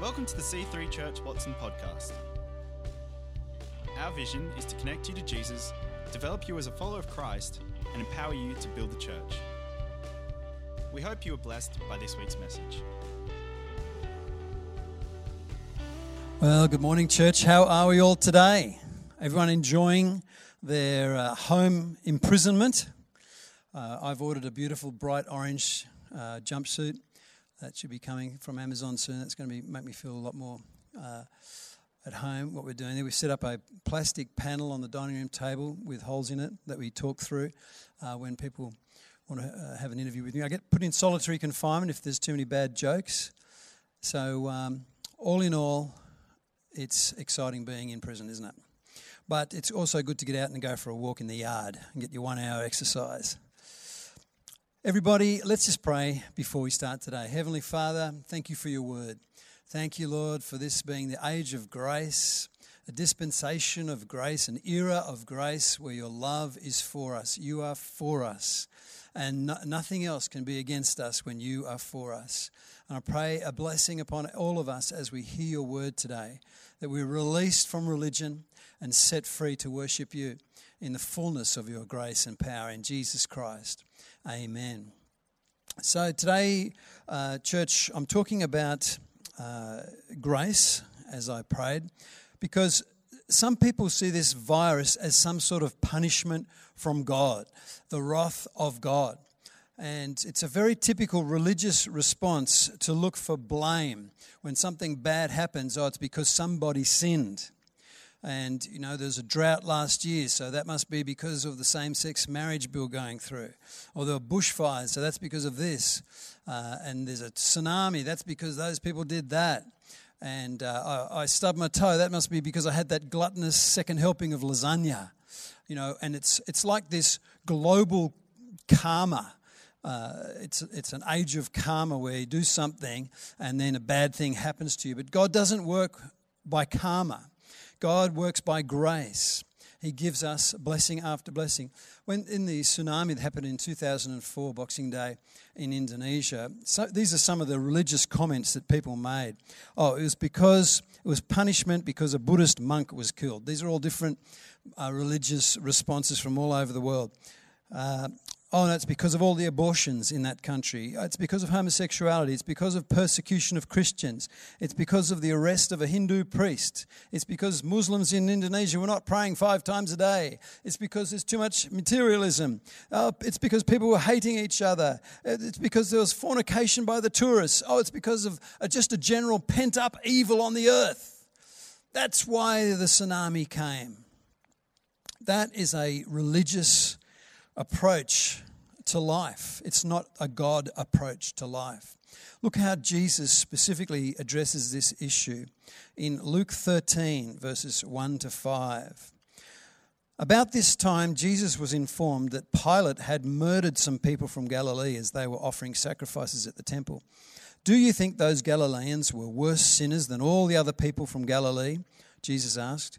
Welcome to the C3 Church Watson podcast. Our vision is to connect you to Jesus, develop you as a follower of Christ, and empower you to build the church. We hope you are blessed by this week's message. Well, good morning, church. How are we all today? Everyone enjoying their uh, home imprisonment? Uh, I've ordered a beautiful bright orange uh, jumpsuit that should be coming from Amazon soon. That's going to be, make me feel a lot more uh, at home. What we're doing there, we set up a plastic panel on the dining room table with holes in it that we talk through uh, when people want to uh, have an interview with me. I get put in solitary confinement if there's too many bad jokes. So, um, all in all, it's exciting being in prison, isn't it? But it's also good to get out and go for a walk in the yard and get your one hour exercise. Everybody, let's just pray before we start today. Heavenly Father, thank you for your word. Thank you, Lord, for this being the age of grace, a dispensation of grace, an era of grace where your love is for us. You are for us, and no, nothing else can be against us when you are for us. And I pray a blessing upon all of us as we hear your word today, that we're released from religion and set free to worship you in the fullness of your grace and power in Jesus Christ. Amen. So, today, uh, church, I'm talking about uh, grace as I prayed because some people see this virus as some sort of punishment from God, the wrath of God. And it's a very typical religious response to look for blame. When something bad happens, oh, it's because somebody sinned. And, you know, there's a drought last year, so that must be because of the same sex marriage bill going through. Or there were bushfires, so that's because of this. Uh, and there's a tsunami, that's because those people did that. And uh, I, I stubbed my toe, that must be because I had that gluttonous second helping of lasagna. You know, and it's, it's like this global karma. Uh, it's, it's an age of karma where you do something and then a bad thing happens to you. But God doesn't work by karma. God works by grace. He gives us blessing after blessing. When in the tsunami that happened in 2004, Boxing Day in Indonesia, so these are some of the religious comments that people made. Oh, it was because it was punishment because a Buddhist monk was killed. These are all different uh, religious responses from all over the world. Uh, Oh, no, it's because of all the abortions in that country. Uh, it's because of homosexuality. It's because of persecution of Christians. It's because of the arrest of a Hindu priest. It's because Muslims in Indonesia were not praying five times a day. It's because there's too much materialism. Oh, it's because people were hating each other. Uh, it's because there was fornication by the tourists. Oh, it's because of just a general pent up evil on the earth. That's why the tsunami came. That is a religious approach to life. It's not a God approach to life. Look how Jesus specifically addresses this issue in Luke 13, verses 1 to 5. About this time, Jesus was informed that Pilate had murdered some people from Galilee as they were offering sacrifices at the temple. Do you think those Galileans were worse sinners than all the other people from Galilee? Jesus asked.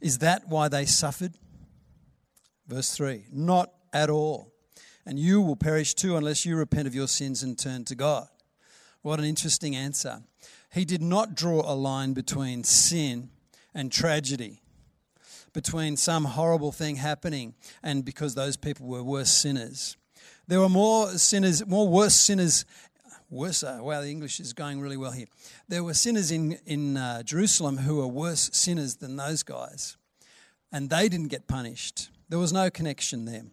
Is that why they suffered? Verse 3 Not at all. And you will perish too unless you repent of your sins and turn to God. What an interesting answer. He did not draw a line between sin and tragedy, between some horrible thing happening and because those people were worse sinners. There were more sinners, more worse sinners worse. Uh, wow, the English is going really well here. There were sinners in, in uh, Jerusalem who were worse sinners than those guys, and they didn't get punished. There was no connection there.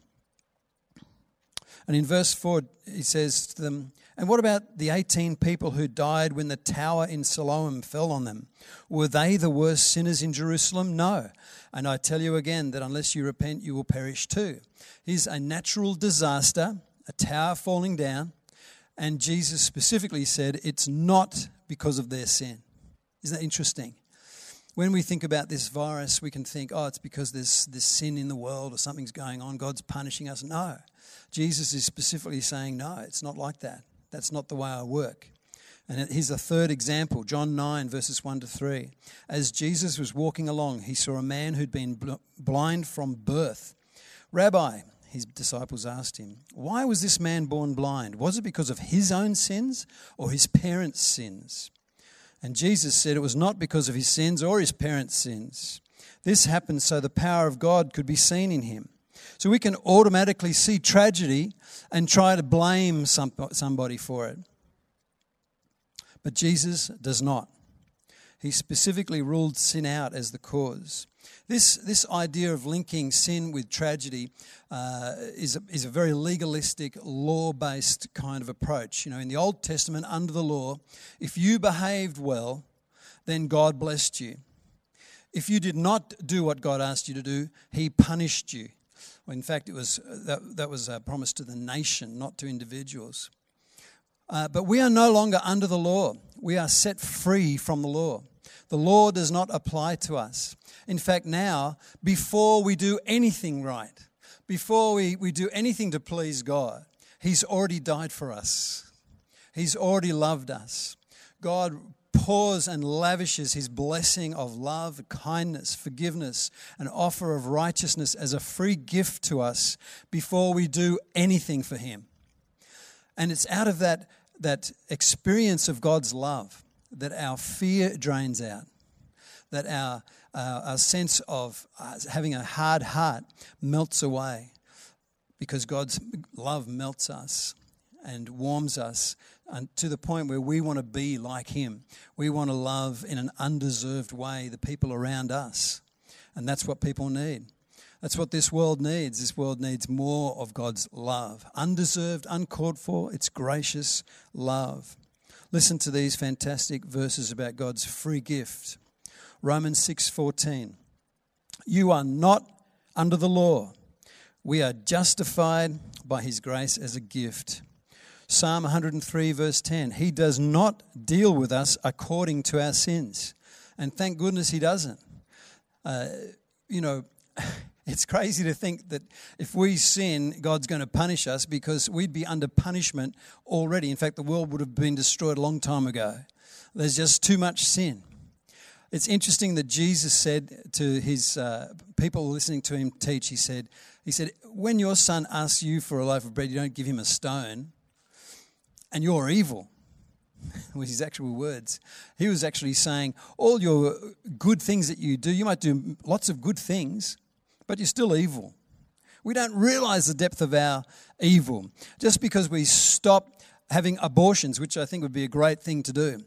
And in verse 4, he says to them, And what about the 18 people who died when the tower in Siloam fell on them? Were they the worst sinners in Jerusalem? No. And I tell you again that unless you repent, you will perish too. Here's a natural disaster, a tower falling down, and Jesus specifically said it's not because of their sin. Isn't that interesting? When we think about this virus, we can think, oh, it's because there's this sin in the world or something's going on, God's punishing us. No. Jesus is specifically saying, no, it's not like that. That's not the way I work. And here's a third example John 9, verses 1 to 3. As Jesus was walking along, he saw a man who'd been blind from birth. Rabbi, his disciples asked him, Why was this man born blind? Was it because of his own sins or his parents' sins? And Jesus said it was not because of his sins or his parents' sins. This happened so the power of God could be seen in him. So we can automatically see tragedy and try to blame somebody for it. But Jesus does not. He specifically ruled sin out as the cause. This, this idea of linking sin with tragedy uh, is, a, is a very legalistic, law based kind of approach. You know, in the Old Testament, under the law, if you behaved well, then God blessed you. If you did not do what God asked you to do, He punished you. In fact, it was, that, that was a promise to the nation, not to individuals. Uh, but we are no longer under the law. We are set free from the law. The law does not apply to us. In fact, now, before we do anything right, before we, we do anything to please God, He's already died for us. He's already loved us. God pours and lavishes his blessing of love, kindness, forgiveness, and offer of righteousness as a free gift to us before we do anything for him. And it's out of that, that experience of God's love that our fear drains out, that our, uh, our sense of uh, having a hard heart melts away because God's love melts us and warms us and to the point where we want to be like Him. We want to love in an undeserved way the people around us. And that's what people need. That's what this world needs. This world needs more of God's love. Undeserved, uncalled for, it's gracious love. Listen to these fantastic verses about God's free gift. Romans 6:14. You are not under the law. We are justified by his grace as a gift. Psalm 103, verse 10. He does not deal with us according to our sins. And thank goodness he doesn't. Uh, you know, it's crazy to think that if we sin, God's going to punish us because we'd be under punishment already. In fact, the world would have been destroyed a long time ago. There's just too much sin. It's interesting that Jesus said to his uh, people listening to him teach, he said, he said, when your son asks you for a loaf of bread, you don't give him a stone and you're evil was his actual words. He was actually saying, All your good things that you do, you might do lots of good things, but you're still evil. We don't realize the depth of our evil. Just because we stop having abortions, which I think would be a great thing to do,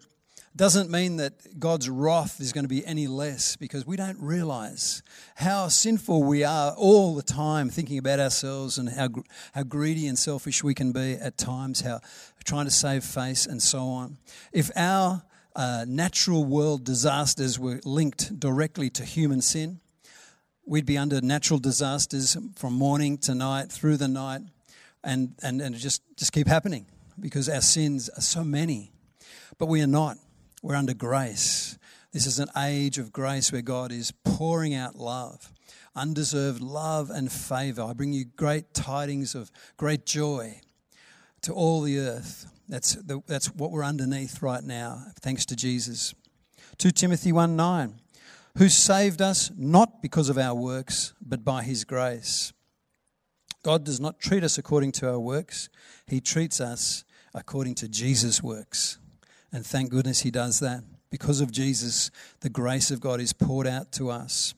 doesn't mean that God's wrath is going to be any less because we don't realize how sinful we are all the time thinking about ourselves and how, how greedy and selfish we can be at times, how trying to save face and so on. If our uh, natural world disasters were linked directly to human sin, we'd be under natural disasters from morning to night, through the night, and, and, and just, just keep happening because our sins are so many. But we are not. We're under grace. This is an age of grace where God is pouring out love, undeserved love and favor. I bring you great tidings of great joy to all the earth. That's, the, that's what we're underneath right now, thanks to Jesus. 2 Timothy 1 9, who saved us not because of our works, but by his grace. God does not treat us according to our works, he treats us according to Jesus' works. And thank goodness he does that. Because of Jesus, the grace of God is poured out to us.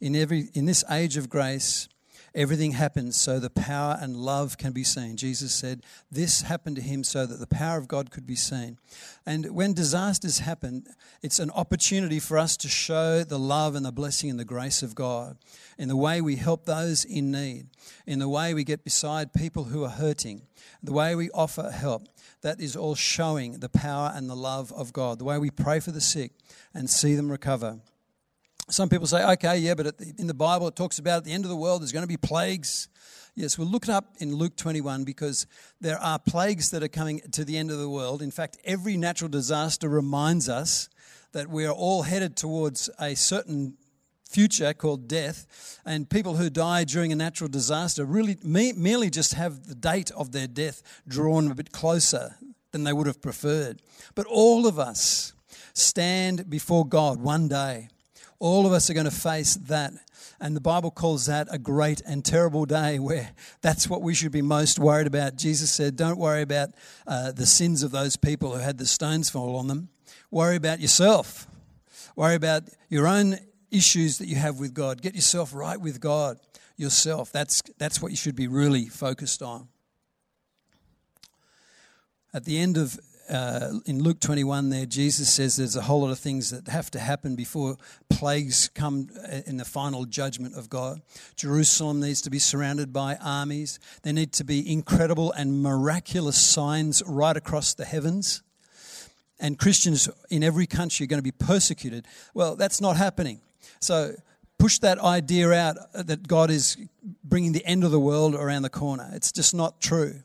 In, every, in this age of grace, everything happens so the power and love can be seen. Jesus said, This happened to him so that the power of God could be seen. And when disasters happen, it's an opportunity for us to show the love and the blessing and the grace of God in the way we help those in need, in the way we get beside people who are hurting, the way we offer help that is all showing the power and the love of God, the way we pray for the sick and see them recover. Some people say, okay, yeah, but the, in the Bible it talks about at the end of the world there's going to be plagues. Yes, we'll look it up in Luke 21 because there are plagues that are coming to the end of the world. In fact, every natural disaster reminds us that we are all headed towards a certain future called death, and people who die during a natural disaster really me- merely just have the date of their death drawn a bit closer than they would have preferred. But all of us stand before God one day. All of us are going to face that. And the Bible calls that a great and terrible day where that's what we should be most worried about. Jesus said, Don't worry about uh, the sins of those people who had the stones fall on them. Worry about yourself. Worry about your own issues that you have with God. Get yourself right with God yourself. That's, that's what you should be really focused on. At the end of uh, in Luke 21, there, Jesus says there's a whole lot of things that have to happen before plagues come uh, in the final judgment of God. Jerusalem needs to be surrounded by armies. There need to be incredible and miraculous signs right across the heavens. And Christians in every country are going to be persecuted. Well, that's not happening. So push that idea out that God is bringing the end of the world around the corner. It's just not true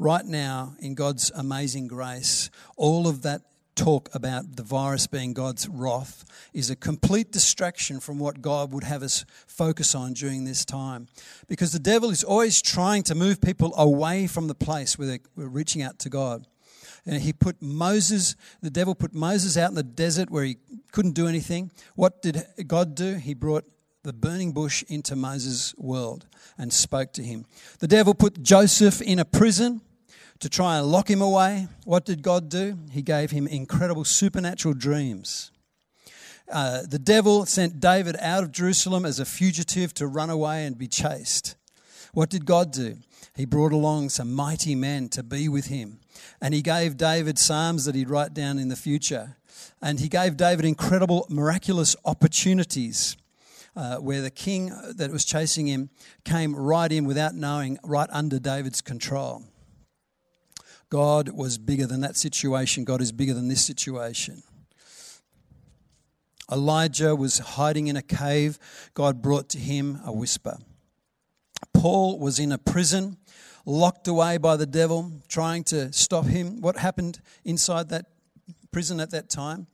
right now, in God's amazing grace, all of that talk about the virus being God's wrath is a complete distraction from what God would have us focus on during this time. Because the devil is always trying to move people away from the place where they're reaching out to God. And he put Moses, the devil put Moses out in the desert where he couldn't do anything. What did God do? He brought the burning bush into Moses' world and spoke to him. The devil put Joseph in a prison to try and lock him away. What did God do? He gave him incredible supernatural dreams. Uh, the devil sent David out of Jerusalem as a fugitive to run away and be chased. What did God do? He brought along some mighty men to be with him. And he gave David psalms that he'd write down in the future. And he gave David incredible, miraculous opportunities uh, where the king that was chasing him came right in without knowing, right under David's control. God was bigger than that situation. God is bigger than this situation. Elijah was hiding in a cave. God brought to him a whisper. Paul was in a prison, locked away by the devil, trying to stop him. What happened inside that prison at that time?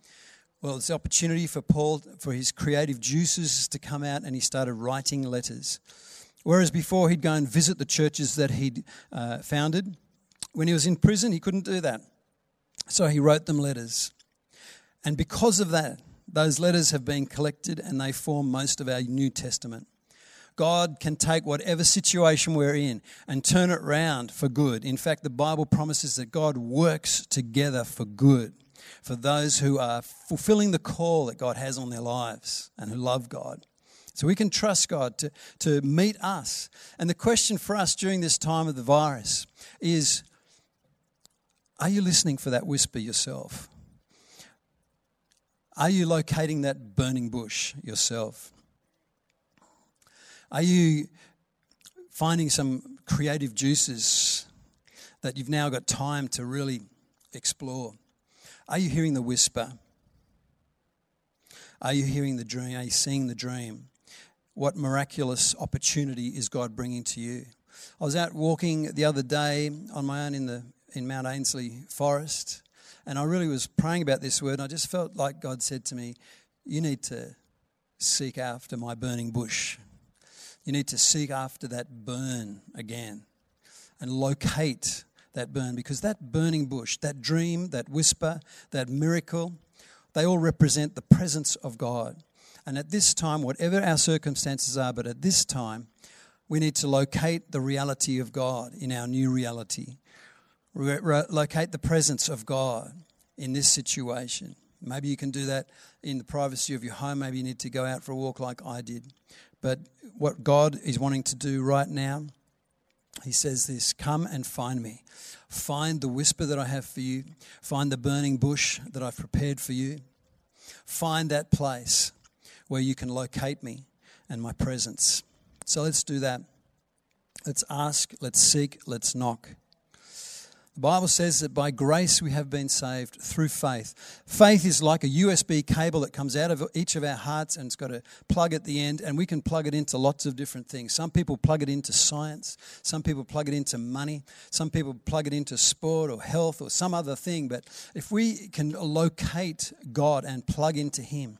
Well, it's the opportunity for Paul, for his creative juices to come out, and he started writing letters. Whereas before he'd go and visit the churches that he'd uh, founded, when he was in prison, he couldn't do that. So he wrote them letters. And because of that, those letters have been collected and they form most of our New Testament. God can take whatever situation we're in and turn it round for good. In fact, the Bible promises that God works together for good for those who are fulfilling the call that God has on their lives and who love God. So we can trust God to, to meet us. And the question for us during this time of the virus is are you listening for that whisper yourself? Are you locating that burning bush yourself? Are you finding some creative juices that you've now got time to really explore? Are you hearing the whisper? Are you hearing the dream? Are you seeing the dream? What miraculous opportunity is God bringing to you? I was out walking the other day on my own in the in Mount Ainslie Forest, and I really was praying about this word, and I just felt like God said to me, You need to seek after my burning bush. You need to seek after that burn again and locate that burn because that burning bush, that dream, that whisper, that miracle, they all represent the presence of God. And at this time, whatever our circumstances are, but at this time, we need to locate the reality of God in our new reality locate the presence of God in this situation. Maybe you can do that in the privacy of your home. Maybe you need to go out for a walk like I did. But what God is wanting to do right now, He says this Come and find me. Find the whisper that I have for you. Find the burning bush that I've prepared for you. Find that place where you can locate me and my presence. So let's do that. Let's ask, let's seek, let's knock. The Bible says that by grace we have been saved through faith. Faith is like a USB cable that comes out of each of our hearts and it's got a plug at the end, and we can plug it into lots of different things. Some people plug it into science, some people plug it into money, some people plug it into sport or health or some other thing. But if we can locate God and plug into Him,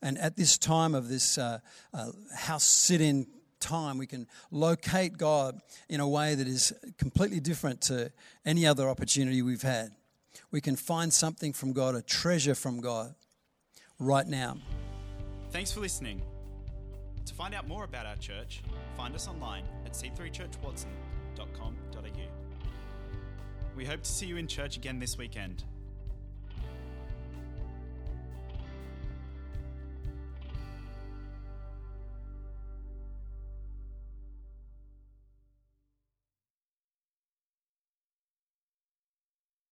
and at this time of this uh, uh, house sit in time. We can locate God in a way that is completely different to any other opportunity we've had. We can find something from God, a treasure from God, right now. Thanks for listening. To find out more about our church, find us online at c3churchwatson.com.au. We hope to see you in church again this weekend.